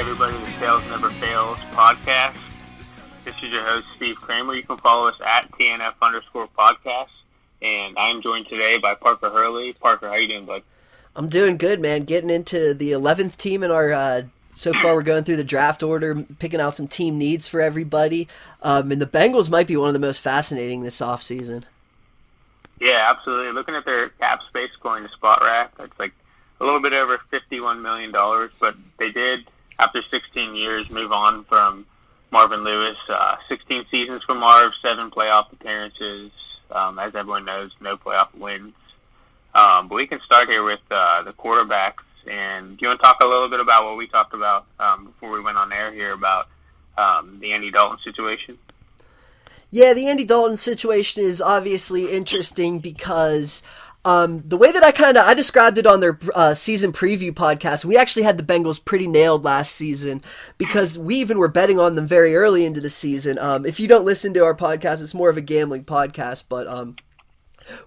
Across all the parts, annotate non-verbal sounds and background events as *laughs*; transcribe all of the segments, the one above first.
Everybody, the Sales Never Fails podcast. This is your host, Steve Kramer. You can follow us at TNF underscore podcast. And I'm joined today by Parker Hurley. Parker, how you doing, bud? I'm doing good, man. Getting into the 11th team in our. Uh, so far, we're going through the draft order, picking out some team needs for everybody. Um, and the Bengals might be one of the most fascinating this offseason. Yeah, absolutely. Looking at their cap space going to Spotrac, that's like a little bit over $51 million, but they did, after 16 years, move on from Marvin Lewis. Uh, 16 seasons for Marv, seven playoff appearances. Um, as everyone knows, no playoff wins. Um, but we can start here with uh, the quarterbacks. And do you want to talk a little bit about what we talked about um, before we went on air here about um, the Andy Dalton situation? Yeah, the Andy Dalton situation is obviously interesting because um, the way that I kind of I described it on their uh, season preview podcast, we actually had the Bengals pretty nailed last season because we even were betting on them very early into the season. Um, if you don't listen to our podcast, it's more of a gambling podcast, but um,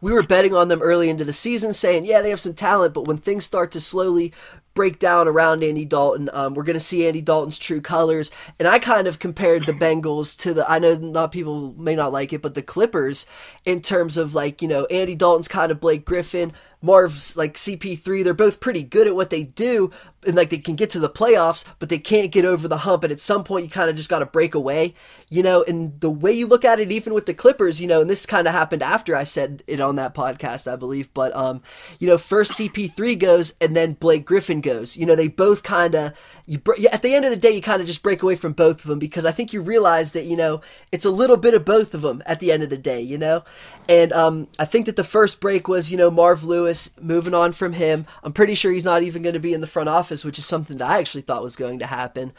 we were betting on them early into the season, saying, yeah, they have some talent, but when things start to slowly break down around Andy Dalton. Um, we're going to see Andy Dalton's true colors. And I kind of compared the Bengals to the, I know not people may not like it, but the Clippers in terms of like, you know, Andy Dalton's kind of Blake Griffin. Marv's like CP3, they're both pretty good at what they do, and like they can get to the playoffs, but they can't get over the hump. And at some point, you kind of just got to break away, you know. And the way you look at it, even with the Clippers, you know, and this kind of happened after I said it on that podcast, I believe. But um, you know, first CP3 goes, and then Blake Griffin goes. You know, they both kind of you at the end of the day, you kind of just break away from both of them because I think you realize that you know it's a little bit of both of them at the end of the day, you know. And um, I think that the first break was you know Marv Lewis moving on from him. I'm pretty sure he's not even going to be in the front office, which is something that I actually thought was going to happen.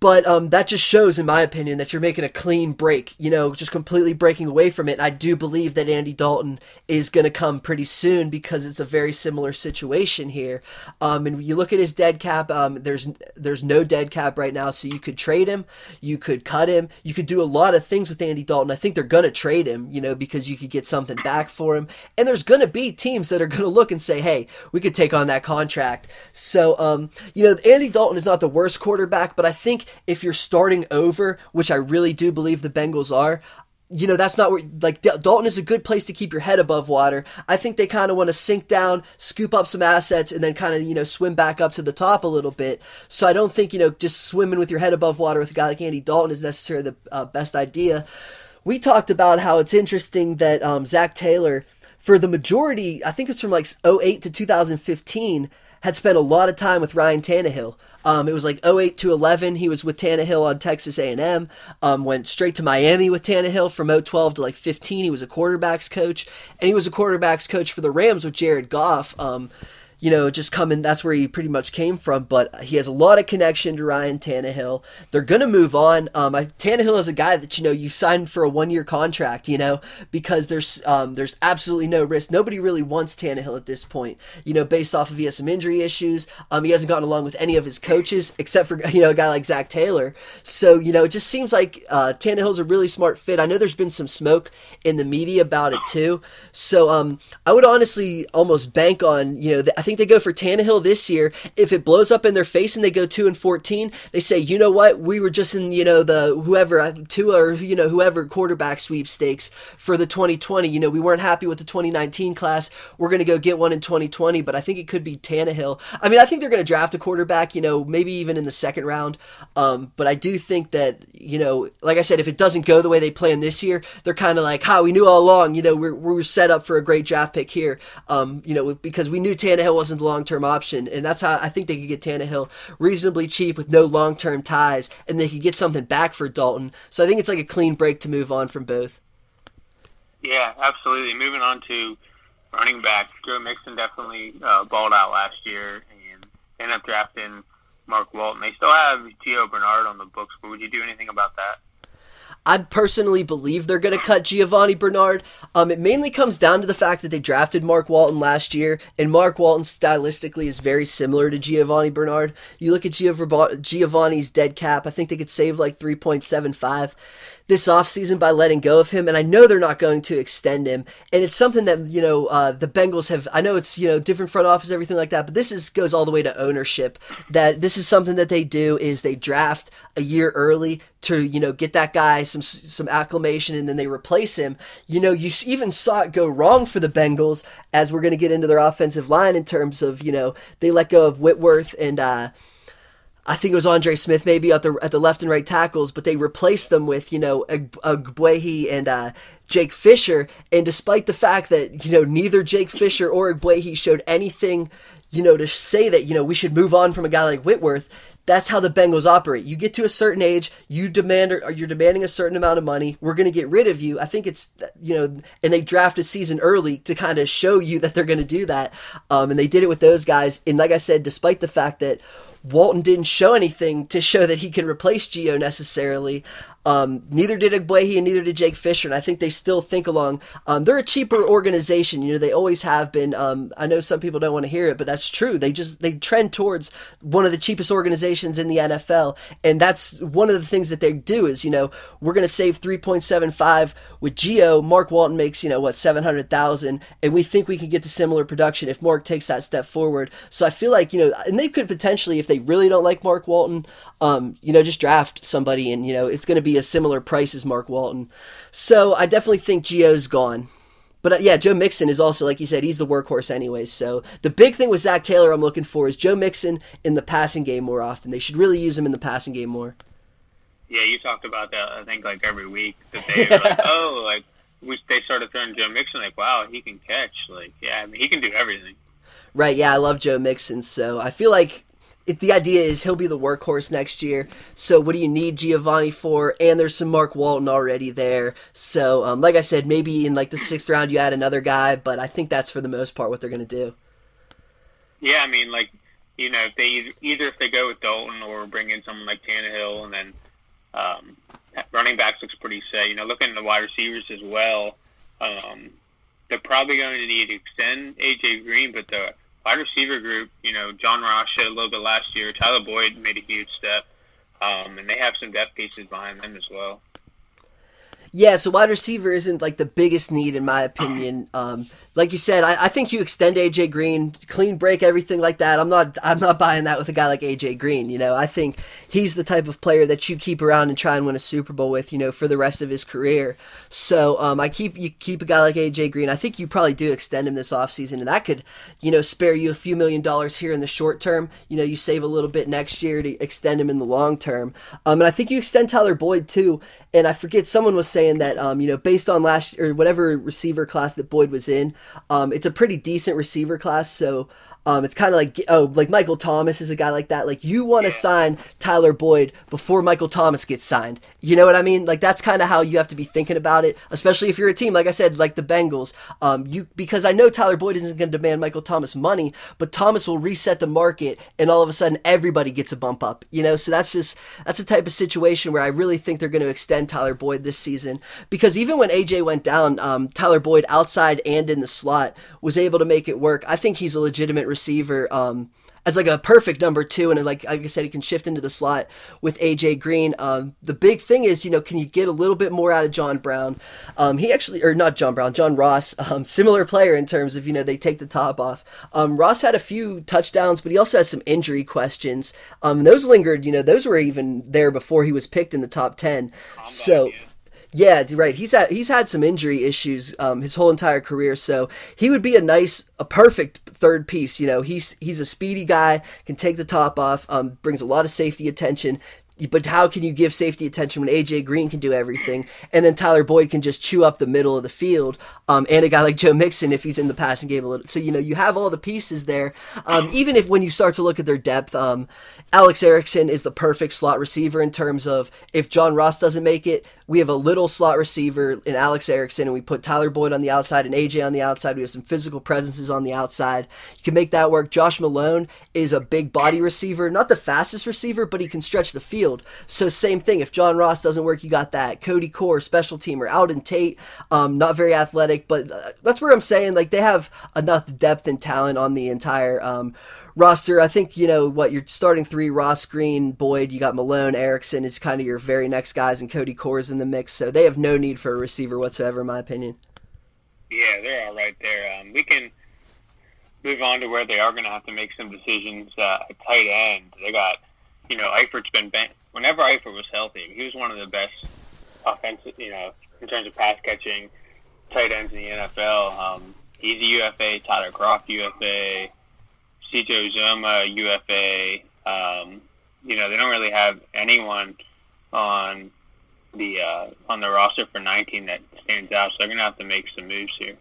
But um, that just shows, in my opinion, that you're making a clean break, you know, just completely breaking away from it. I do believe that Andy Dalton is going to come pretty soon because it's a very similar situation here. Um, and you look at his dead cap, um, there's there's no dead cap right now, so you could trade him, you could cut him, you could do a lot of things with Andy Dalton. I think they're going to trade him, you know, because you could get something back for him. And there's going to be teams that are going to look and say, hey, we could take on that contract. So, um, you know, Andy Dalton is not the worst quarterback, but I think if you're starting over, which I really do believe the Bengals are, you know that's not where like Dalton is a good place to keep your head above water. I think they kind of want to sink down, scoop up some assets, and then kind of you know swim back up to the top a little bit. So I don't think you know just swimming with your head above water with a guy like Andy Dalton is necessarily the uh, best idea. We talked about how it's interesting that um, Zac Taylor, for the majority, I think it's from like 08 to 2015 had spent a lot of time with Ryan Tannehill. Um, it was like 08 to 11. He was with Tannehill on Texas A&M. Um, went straight to Miami with Tannehill from 012 to like 15. He was a quarterbacks coach, and he was a quarterbacks coach for the Rams with Jared Goff. Um, you know, just coming. That's where he pretty much came from. But he has a lot of connection to Ryan Tannehill. They're gonna move on. Um, I, Tannehill is a guy that you know you signed for a one year contract. You know, because there's um, there's absolutely no risk. Nobody really wants Tannehill at this point. You know, based off of he has some injury issues. Um, he hasn't gotten along with any of his coaches except for *laughs* you know a guy like Zac Taylor. So you know, it just seems like uh, Tannehill's a really smart fit. I know there's been some smoke in the media about it too. So um, I would honestly almost bank on you know the, I think think they go for Tannehill this year. If it blows up in their face and they go two and fourteen, they say, you know what, we were just in you know the whoever uh, two or you know whoever quarterback sweepstakes for the 2020. You know we weren't happy with the 2019 class. We're to go get one in 2020, but I think it could be Tannehill. I mean, I think they're to draft a quarterback. You know, maybe even in the second round. Um, but I do think that you know, like I said, if it doesn't go the way they plan this year, they're kind of like, how we knew all along. You know, we're we're set up for a great draft pick here. Um, you know, because we knew Tannehill wasn't the long term option, and that's how I think they could get Tannehill reasonably cheap with no long term ties, and they could get something back for Dalton. So I think it's like a clean break to move on from both. Yeah, absolutely. Moving on to running back, Joe Mixon definitely uh, balled out last year, and ended up drafting Mark Walton. They still have Gio Bernard on the books, but would you do anything about that? I personally believe they're going to cut Giovanni Bernard. Um, it mainly comes down to the fact that they drafted Mark Walton last year, and Mark Walton stylistically is very similar to Giovanni Bernard. You look at Giovanni's dead cap, I think they could save like 3.75 this offseason by letting go of him, and I know they're not going to extend him. And it's something that you know uh, the Bengals have. I know it's you know different front office, everything like that, but this is goes all the way to ownership. That this is something that they do is they draft a year early to you know get that guy some some acclamation, and then they replace him. You know, you even saw it go wrong for the Bengals as we're going to get into their offensive line in terms of you know they let go of Whitworth and. uh I think it was Andre Smith maybe at the at the left and right tackles, but they replaced them with you know Ogbuehi and uh, Jake Fisher. And despite the fact that you know neither Jake Fisher or Ogbuehi showed anything, you know, to say that you know we should move on from a guy like Whitworth, that's how the Bengals operate. You get to a certain age, you demand or you're demanding a certain amount of money. We're going to get rid of you. I think it's you know, and they draft a season early to kind of show you that they're going to do that. Um, and they did it with those guys. And like I said, despite the fact that Walton didn't show anything to show that he can replace Gio necessarily. Um, neither did Ogbuehi and neither did Jake Fisher, and I think they still think along. Um, they're a cheaper organization, you know. They always have been. Um, I know some people don't want to hear it, but that's true. They just they trend towards one of the cheapest organizations in the NFL, and that's one of the things that they do is you know we're going to save three point seven five with Gio. Mark Walton makes you know what seven hundred thousand, and we think we can get the similar production if Mark takes that step forward. So I feel like you know, and they could potentially, if they really don't like Mark Walton, um, you know, just draft somebody, and you know it's going to be be a similar price as Mark Walton. So I definitely think Gio's gone. But uh, yeah, Joe Mixon is also, like you said, he's the workhorse anyways. So the big thing with Zac Taylor I'm looking for is Joe Mixon in the passing game more often. They should really use him in the passing game more. Yeah, you talked about that, I think, like every week. That they were like, *laughs* oh, like, we, they started throwing Joe Mixon, like, wow, he can catch. Like, yeah, I mean, he can do everything. Right, yeah, I love Joe Mixon. So I feel like it, the idea is he'll be the workhorse next year. So what do you need Giovanni for? And there's some Mark Walton already there. So um, like I said, maybe in like the sixth round you add another guy, but I think that's for the most part what they're going to do. Yeah, I mean, like you know, if they either, if they go with Dalton or bring in someone like Tannehill, and then um, running backs looks pretty set. You know, looking at the wide receivers as well. Um, they're probably going to need to extend AJ Green, but the wide receiver group, you know, John Ross showed a little bit last year. Tyler Boyd made a huge step, um, and they have some depth pieces behind them as well. Yeah, so wide receiver isn't like the biggest need in my opinion. Um, like you said, I, I, think you extend AJ Green, clean break, everything like that. I'm not I'm not buying that with a guy like AJ Green. You know, I think he's the type of player that you keep around and try and win a Super Bowl with. You know, for the rest of his career. So um, I keep you keep a guy like AJ Green. I think you probably do extend him this offseason, and that could you know spare you a few million dollars here in the short term. You know, you save a little bit next year to extend him in the long term. Um, and I think you extend Tyler Boyd too. And I forget someone was saying that um, you know based on last or whatever receiver class that Boyd was in, um, it's a pretty decent receiver class. So um, it's kind of like oh, like Michael Thomas is a guy like that. Like you want to yeah. sign Tyler Boyd before Michael Thomas gets signed. You know what I mean? Like that's kind of how you have to be thinking about it, especially if you're a team like I said, like the Bengals. Um, you because I know Tyler Boyd isn't going to demand Michael Thomas money, but Thomas will reset the market, and all of a sudden everybody gets a bump up. You know, so that's just that's a type of situation where I really think they're going to extend Tyler Boyd this season because even when AJ went down, um, Tyler Boyd outside and in the slot was able to make it work. I think he's a legitimate receiver um, as like a perfect number two, and like like I said, he can shift into the slot with AJ Green. Um, the big thing is, you know, can you get a little bit more out of John Brown? Um, he actually, or not John Brown, John Ross, um, similar player in terms of you know they take the top off. Um, Ross had a few touchdowns, but he also has some injury questions. Um, those lingered, you know, those were even there before he was picked in the top ten. so. Yeah, right. He's had he's had some injury issues um, his whole entire career, so he would be a nice, a perfect third piece. You know, he's he's a speedy guy, can take the top off, um, brings a lot of safety attention, but how can you give safety attention when AJ Green can do everything, and then Tyler Boyd can just chew up the middle of the field, um, and a guy like Joe Mixon if he's in the passing game a little. So you know you have all the pieces there. Um, even if when you start to look at their depth, um, Alex Erickson is the perfect slot receiver in terms of if John Ross doesn't make it, we have a little slot receiver in Alex Erickson, and we put Tyler Boyd on the outside and AJ on the outside. We have some physical presences on the outside. You can make that work. Josh Malone is a big body receiver, not the fastest receiver, but he can stretch the field. So same thing. If John Ross doesn't work, you got that. Cody Core, special teamer. Auden Tate, um, not very athletic, but uh, that's where I'm saying like they have enough depth and talent on the entire. Um, roster. I think you know what you're starting three: Ross Green, Boyd. You got Malone, Erickson is kind of your very next guys, and Cody Core's in the mix. So they have no need for a receiver whatsoever, in my opinion. Yeah, they're all right there. Um, we can move on to where they are going to have to make some decisions uh, at tight end. They got, you know, Eifert's been bent. Whenever Eifert was healthy, he was one of the best offensive, you know, in terms of pass catching tight ends in the NFL. Um, he's a UFA. Tyler Kroft UFA. CJ Uzomah, UFA. Um, you know, they don't really have anyone on the uh, on the roster for 19 that stands out. So they're gonna have to make some moves here.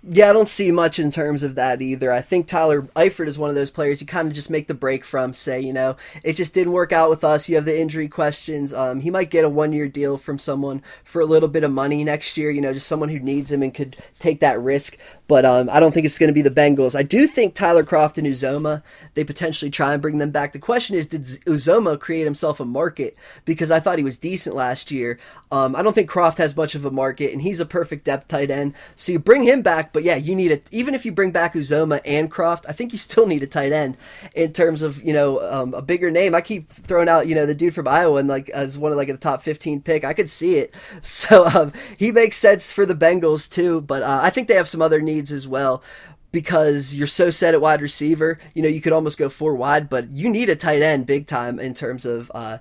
Yeah, I don't see much in terms of that either. I think Tyler Eifert is one of those players you kind of just make the break from. Say, you know, it just didn't work out with us. You have the injury questions. Um, he might get a one year deal from someone for a little bit of money next year. You know, just someone who needs him and could take that risk. But um, I don't think it's going to be the Bengals. I do think Tyler Kroft and Uzomah, they potentially try and bring them back. The question is, did Uzomah create himself a market? Because I thought he was decent last year. Um, I don't think Kroft has much of a market, and he's a perfect depth tight end. So you bring him back, but yeah, you need it. Even if you bring back Uzomah and Kroft, I think you still need a tight end in terms of you know um, a bigger name. I keep throwing out you know the dude from Iowa and like as one of like the top fifteen pick. I could see it. *laughs* So um, he makes sense for the Bengals too. But uh, I think they have some other needs needs as well because you're so set at wide receiver. You know, you could almost go four wide, but you need a tight end big time in terms of. Uh,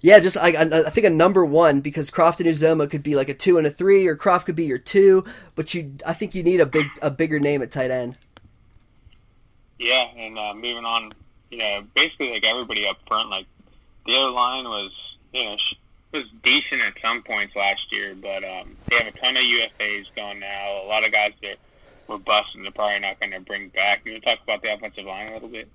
yeah, just I, I think a number one because Kroft and Uzomah could be like a two and a three, or Kroft could be your two, but you I think you need a big a bigger name at tight end. Yeah, and uh, moving on, you know, basically like everybody up front, like the other line was you know was decent at some points last year, but um, they have a ton of UFAs going now. A lot of guys that were busting. They're probably not going to bring back. You want to talk about the offensive line a little bit?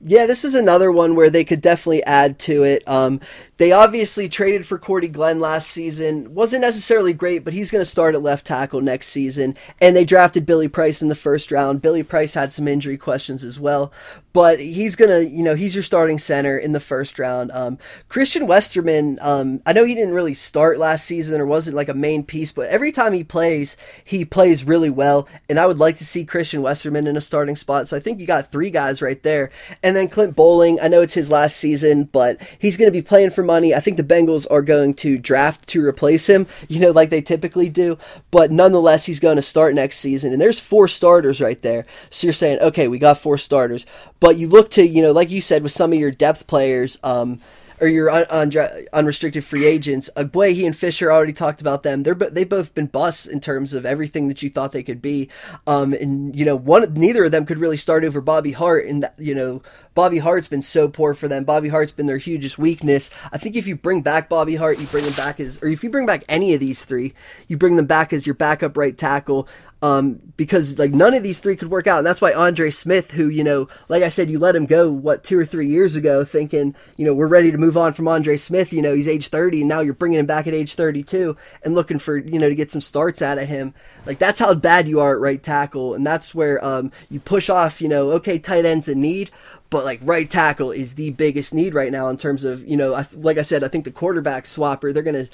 Yeah, this is another one where they could definitely add to it. Um, they obviously traded for Cordy Glenn last season. Wasn't necessarily great, but he's going to start at left tackle next season. And they drafted Billy Price in the first round. Billy Price had some injury questions as well, but he's going to, you know, he's your starting center in the first round. Um, Christian Westerman, um, I know he didn't really start last season or wasn't like a main piece, but every time he plays, he plays really well. And I would like to see Christian Westerman in a starting spot. So I think you got three guys right there. And then Clint Boling, I know it's his last season, but he's going to be playing for money. I think the Bengals are going to draft to replace him, *laughs* you know, like they typically do. But nonetheless, he's going to start next season. And there's four starters right there. So you're saying, okay, we got four starters. But you look to, you know, like you said, with some of your depth players, um, or your un- un- unrestricted free agents. Ogbuehi and Fisher already talked about them. They're they've both been busts in terms of everything that you thought they could be. Um, and you know, one neither of them could really start over Bobby Hart. And you know, Bobby Hart's been so poor for them. Bobby Hart's been their hugest weakness. I think if you bring back Bobby Hart, you bring him back as, or if you bring back any of these three, you bring them back as your backup right tackle. Um, because like none of these three could work out, and that's why Andre Smith, who you know, like I said, you let him go what two or three years ago, thinking you know we're ready to move on from Andre Smith. You know he's age thirty, and now you're bringing him back at age thirty-two and looking for you know to get some starts out of him. Like that's how bad you are at right tackle, and that's where um, you push off. You know, okay, tight ends in need, but like right tackle is the biggest need right now in terms of you know like I said I think the quarterback swapper they're gonna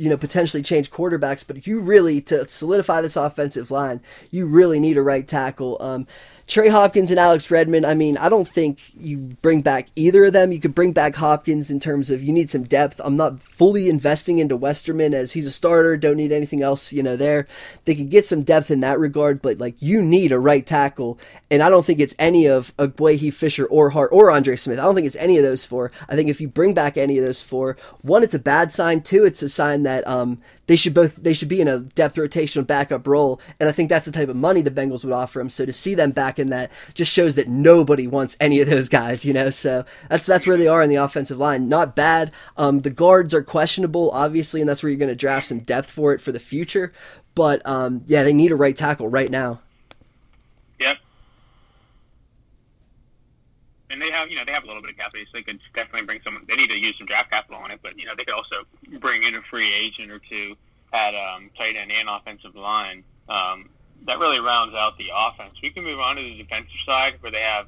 you know potentially change quarterbacks but you really to solidify this offensive line you really need a right tackle. Um, Trey Hopkins and Alex Redmond, I mean, I don't think you bring back either of them. You could bring back Hopkins in terms of you need some depth. I'm not fully investing into Westerman as he's a starter, don't need anything else, you know, there. They could get some depth in that regard, but like you need a right tackle. And I don't think it's any of Ogbuehi, Fisher, or Hart, or Andre Smith. I don't think it's any of those four. I think if you bring back any of those four, one, it's a bad sign. Two, it's a sign that um, they should both they should be in a depth rotational backup role, and I think that's the type of money the Bengals would offer him. So to see them back in that just shows that nobody wants any of those guys, you know. So that's that's where they are in the offensive line. Not bad. Um, the guards are questionable, obviously, and that's where you're going to draft some depth for it for the future. But um, yeah, they need a right tackle right now. Yep. And they have you know they have a little bit of capital, so they could definitely bring someone. They need to use some draft capital on it, but you know they could also bring in a free agent or two at um, tight end and offensive line. Um, that really rounds out the offense. We can move on to the defensive side where they have,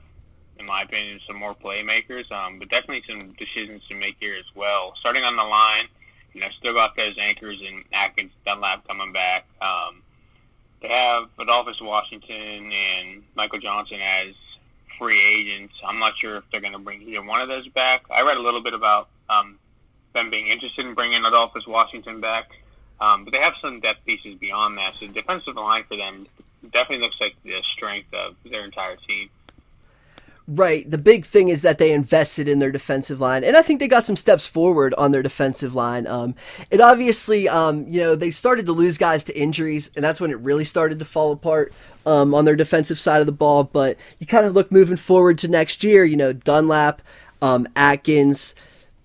in my opinion, some more playmakers, um, but definitely some decisions to make here as well. Starting on the line, you know, still got those anchors and Atkins, Dunlap coming back. Um, they have Adolphus Washington and Michael Johnson as free agents. I'm not sure if they're going to bring either one of those back. I read a little bit about um, them being interested in bringing Adolphus Washington back, um, but they have some depth pieces beyond that. So the defensive line for them definitely looks like the strength of their entire team. Right. The big thing is that they invested in their defensive line, and I think they got some steps forward on their defensive line. Um, it obviously, um, you know, they started to lose guys to injuries, and that's when it really started to fall apart um, on their defensive side of the ball. But you kind of look moving forward to next year. You know, Dunlap, um, Atkins.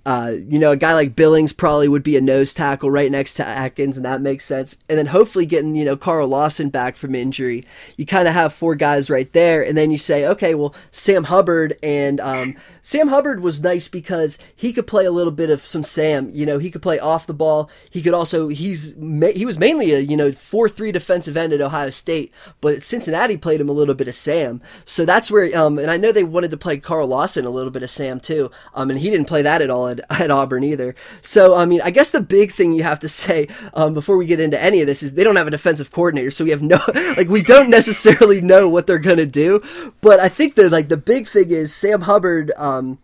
Uh, you know, a guy like Billings probably would be a nose tackle right next to Atkins, and that makes sense. And then hopefully getting, you know, Carl Lawson back from injury. You kind of have four guys right there. And then you say, okay, well, Sam Hubbard and um, Sam Hubbard was nice because he could play a little bit of some Sam. You know, he could play off the ball. He could also, he's, he was mainly a, you know, 4 3 defensive end at Ohio State, but Cincinnati played him a little bit of Sam. So that's where, um, and I know they wanted to play Carl Lawson a little bit of Sam too. Um, and he didn't play that at all at, *laughs* at Auburn either. So, I mean, I guess the big thing you have to say um, before we get into any of this is they don't have a defensive coordinator, so we have no, *laughs* like, we don't necessarily know what they're gonna do. But I think that like the big thing is Sam Hubbard. Um,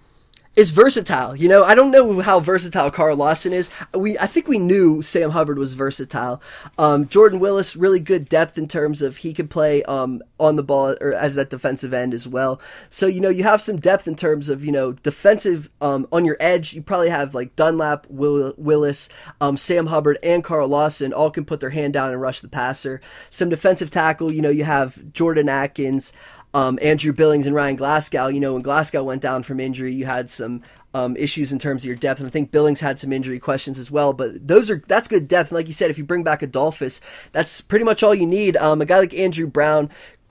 is versatile. You know, I don't know how versatile Carl Lawson is. We I think we knew Sam Hubbard was versatile. Um, Jordan Willis really good depth in terms of he could play um, on the ball or as that defensive end as well. So you know you have some depth in terms of you know defensive um, on your edge. You probably have like Dunlap, Will, Willis, um, Sam Hubbard, and Carl Lawson all can put their hand down and rush the passer. Some defensive tackle. You know you have Jordan Atkins um, Andrew Billings and Ryan Glasgow. You know, when Glasgow went down from injury, you had some um, issues in terms of your depth, and I think Billings had some injury questions as well. But those are that's good depth. And like you said, if you bring back Adolphus, that's pretty much all you need. Um, a guy like Andrew Brown.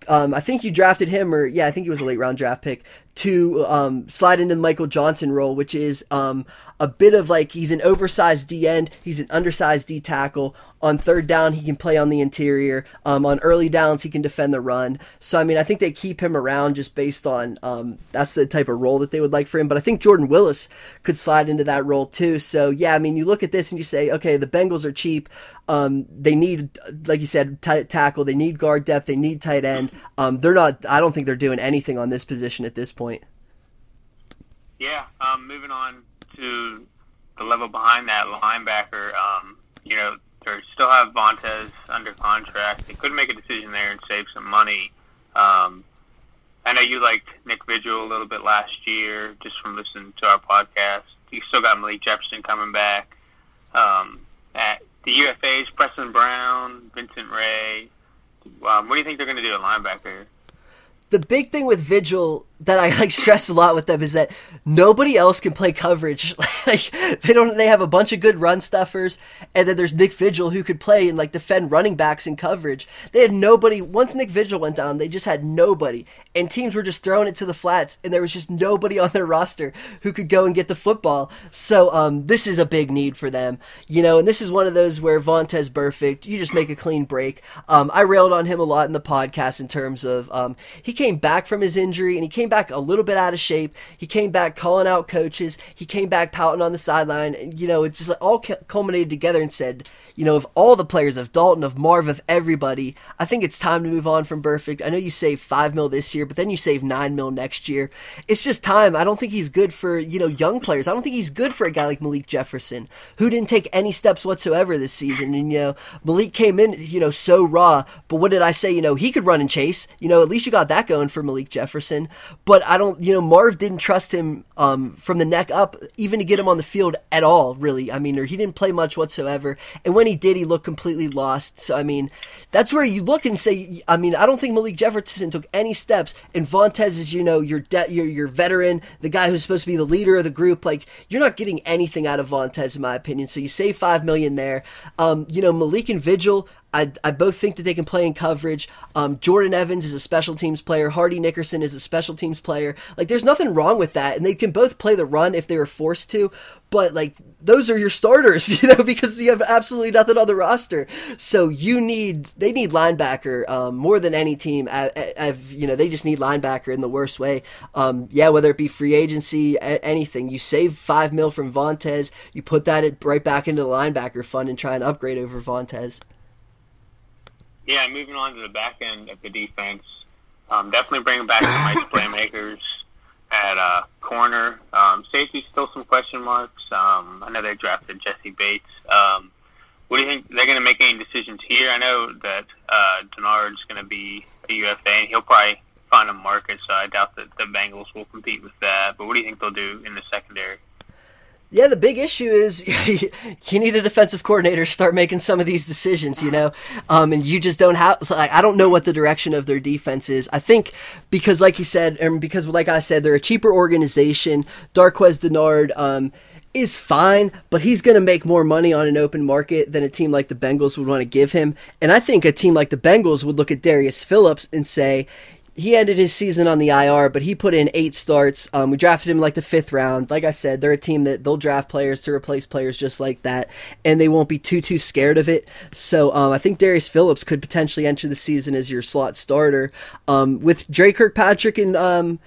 Um, I think you drafted him, or yeah, I think he was a late round draft pick to um, slide into the Michael Johnson role, which is um, a bit of like he's an oversized D end, he's an undersized D tackle. On third down, he can play on the interior. Um, on early downs, he can defend the run. So I mean, I think they keep him around just based on um, that's the type of role that they would like for him. But I think Jordan Willis could slide into that role too. So yeah, I mean, you look at this and you say, okay, the Bengals are cheap. Um, they need, like you said, tight tackle. They need guard depth. They need tight end. Um, they're not. I don't think they're doing anything on this position at this point. Yeah. Um, moving on to the level behind that linebacker, um, you know, they still have Vontaze under contract. They could make a decision there and save some money. Um, I know you liked Nick Vigil a little bit last year, just from listening to our podcast. You still got Malik Jefferson coming back. Um, at the UFAs, Preston Brown, Vincent Ray. Um, what do you think they're going to do at linebacker? The big thing with Vigil that I like stress a lot with them is that nobody else can play coverage. *laughs* like they don't they have a bunch of good run stuffers and then there's Nick Vigil who could play and like defend running backs in coverage. They had nobody once Nick Vigil went down, they just had nobody. And teams were just throwing it to the flats and there was just nobody on their roster who could go and get the football. So um this is a big need for them. You know, and this is one of those where Vontaze Burfict, you just make a clean break. Um I railed on him a lot in the podcast in terms of um he came back from his injury and he came back a little bit out of shape. He came back calling out coaches. He came back pouting on the sideline. You know, it's just all culminated together and said, you know, of all the players, of Dalton, of Marv, of everybody, I think it's time to move on from Burfict. I know you saved five mil this year, but then you save nine mil next year. It's just time. I don't think he's good for, you know, young players. I don't think he's good for a guy like Malik Jefferson, who didn't take any steps whatsoever this season. And, you know, Malik came in, you know, so raw. But what did I say? You know, he could run and chase. You know, at least you got that going for Malik Jefferson. But I don't, you know, Marv didn't trust him um, from the neck up, even to get him on the field at all, really. I mean, or he didn't play much whatsoever. And when he did, he looked completely lost. So, I mean, that's where you look and say, I mean, I don't think Malik Jefferson took any steps. And Vontaze is, you know, your, de- your, your veteran, the guy who's supposed to be the leader of the group. Like, you're not getting anything out of Vontaze, in my opinion. So you save 5 million there. Um, you know, Malik and Vigil, I, I both think that they can play in coverage. Um, Jordan Evans is a special teams player. Hardy Nickerson is a special teams player. Like, there's nothing wrong with that, and they can both play the run if they were forced to. But like, those are your starters, *laughs* you know, because you have absolutely nothing on the roster. So you need they need linebacker um, more than any team. I've, you know, they just need linebacker in the worst way. Um, yeah, whether it be free agency, anything. You save five mil from Vontaze, you put that right back into the linebacker fund and try and upgrade over Vontaze. Yeah, moving on to the back end of the defense, um, definitely bringing back some nice *laughs* playmakers at uh, corner. Um, safety still some question marks. Um, I know they drafted Jessie Bates. Um, what do you think they're going to make any decisions here? I know that uh, Dennard's going to be a UFA, and he'll probably find a market. So I doubt that the Bengals will compete with that. But what do you think they'll do in the secondary? Yeah, the big issue is *laughs* you need a defensive coordinator to start making some of these decisions, you know, um, and you just don't have. Like, I don't know what the direction of their defense is. I think because, like you said, and because, like I said, they're a cheaper organization. Darqueze Dennard um, is fine, but he's going to make more money on an open market than a team like the Bengals would want to give him. And I think a team like the Bengals would look at Darius Phillips and say, he ended his season on the IR, but he put in eight starts. Um, we drafted him like the fifth round. Like I said, they're a team that they'll draft players to replace players just like that, and they won't be too too scared of it. So um, I think Darius Phillips could potentially enter the season as your slot starter. Um, with Dre Kirkpatrick and um,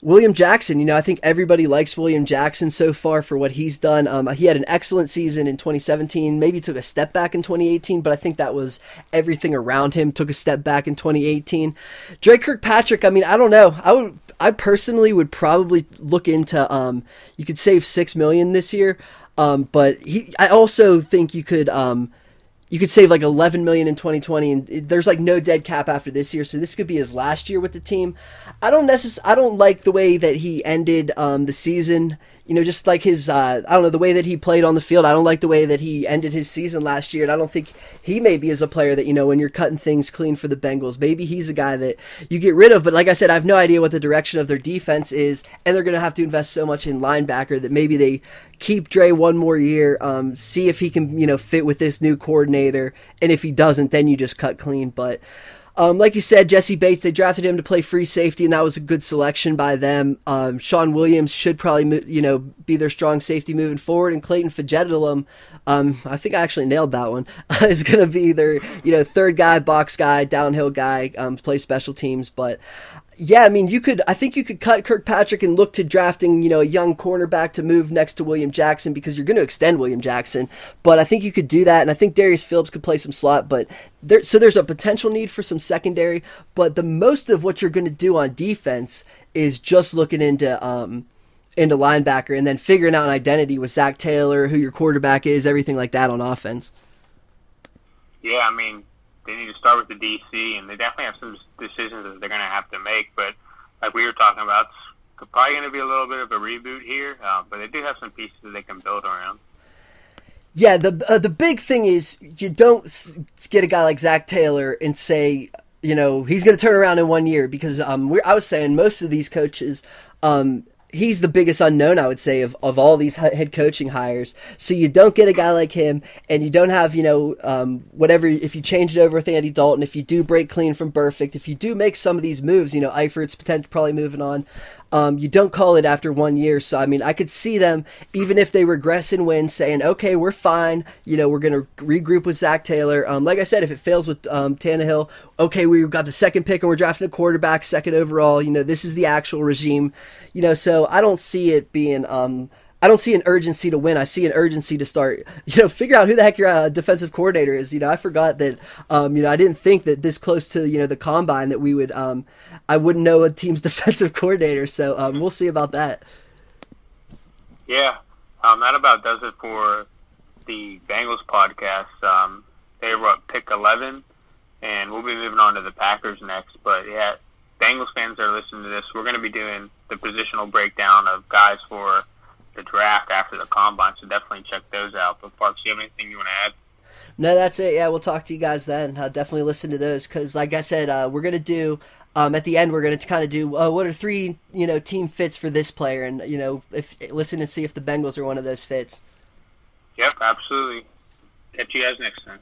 William Jackson, you know, I think everybody likes William Jackson so far for what he's done. Um, he had an excellent season in 2017, maybe took a step back in 2018, but I think that was everything around him took a step back in 2018. Dre Kirkpatrick, I mean, I don't know. I would, I personally would probably look into, um, you could save six million this year. Um, but he, I also think you could, um, you could save like 11 million in 2020 and there's like no dead cap after this year so this could be his last year with the team. I don't necess- i don't like the way that he ended um, the season you know, just like his, uh, I don't know, the way that he played on the field. I don't like the way that he ended his season last year. And I don't think he maybe is a player that, you know, when you're cutting things clean for the Bengals, maybe he's a guy that you get rid of. But like I said, I have no idea what the direction of their defense is. And they're going to have to invest so much in linebacker that maybe they keep Dre one more year, um, see if he can, you know, fit with this new coordinator. And if he doesn't, then you just cut clean. But, um, like you said, Jessie Bates, they drafted him to play free safety, and that was a good selection by them. Um, Shawn Williams should probably, you know, be their strong safety moving forward, and Clayton Fejedelem, um, I think I actually nailed that one, *laughs* is going to be their, you know, third guy, box guy, downhill guy, um, play special teams. But yeah, I mean, you could. I think you could cut Kirkpatrick and look to drafting, you know, a young cornerback to move next to William Jackson because you're going to extend William Jackson. But I think you could do that, and I think Darius Phillips could play some slot. But there, so there's a potential need for some secondary. But the most of what you're going to do on defense is just looking into um, into linebacker and then figuring out an identity with Zac Taylor, who your quarterback is, everything like that on offense. Yeah, I mean, they need to start with the DC, and they definitely have some decisions that they're going to have to make. But like we were talking about, it's probably going to be a little bit of a reboot here, uh, but they do have some pieces that they can build around. Yeah, the uh, the big thing is you don't get a guy like Zac Taylor and say, you know, he's going to turn around in one year because um, I was saying most of these coaches um, he's the biggest unknown, I would say, of, of all these head coaching hires. So you don't get a guy like him, and you don't have, you know, um, whatever. If you change it over with Andy Dalton, if you do break clean from Burfict, if you do make some of these moves, you know, Eifert's potentially probably moving on. Um, you don't call it after one year. So, I mean, I could see them, even if they regress and win, saying, okay, we're fine. You know, we're going to regroup with Zac Taylor. Um, like I said, if it fails with um, Tannehill, okay, we've got the second pick and we're drafting a quarterback, second overall. You know, this is the actual regime. You know, so I don't see it being. Um, I don't see an urgency to win. I see an urgency to start, *laughs* you know, figure out who the heck your uh, defensive coordinator is. You know, I forgot that, um, you know, I didn't think that this close to, you know, the combine that we would, um, I wouldn't know a team's *laughs* defensive coordinator. So um, we'll see about that. Yeah, um, that about does it for the Bengals podcast. Um, they were at pick 11, and we'll be moving on to the Packers next. But yeah, Bengals fans that are listening to this, we're going to be doing the positional breakdown of guys for the draft after the combine. So definitely check those out. But Parks, do you have anything you want to add? No, that's it. Yeah, we'll talk to you guys then. Uh, definitely listen to those because, like I said, uh, we're gonna do um, at the end we're going to kind of do uh, what are three you know team fits for this player and you know if listen and see if the Bengals are one of those fits. Yep, absolutely. Catch you guys next time.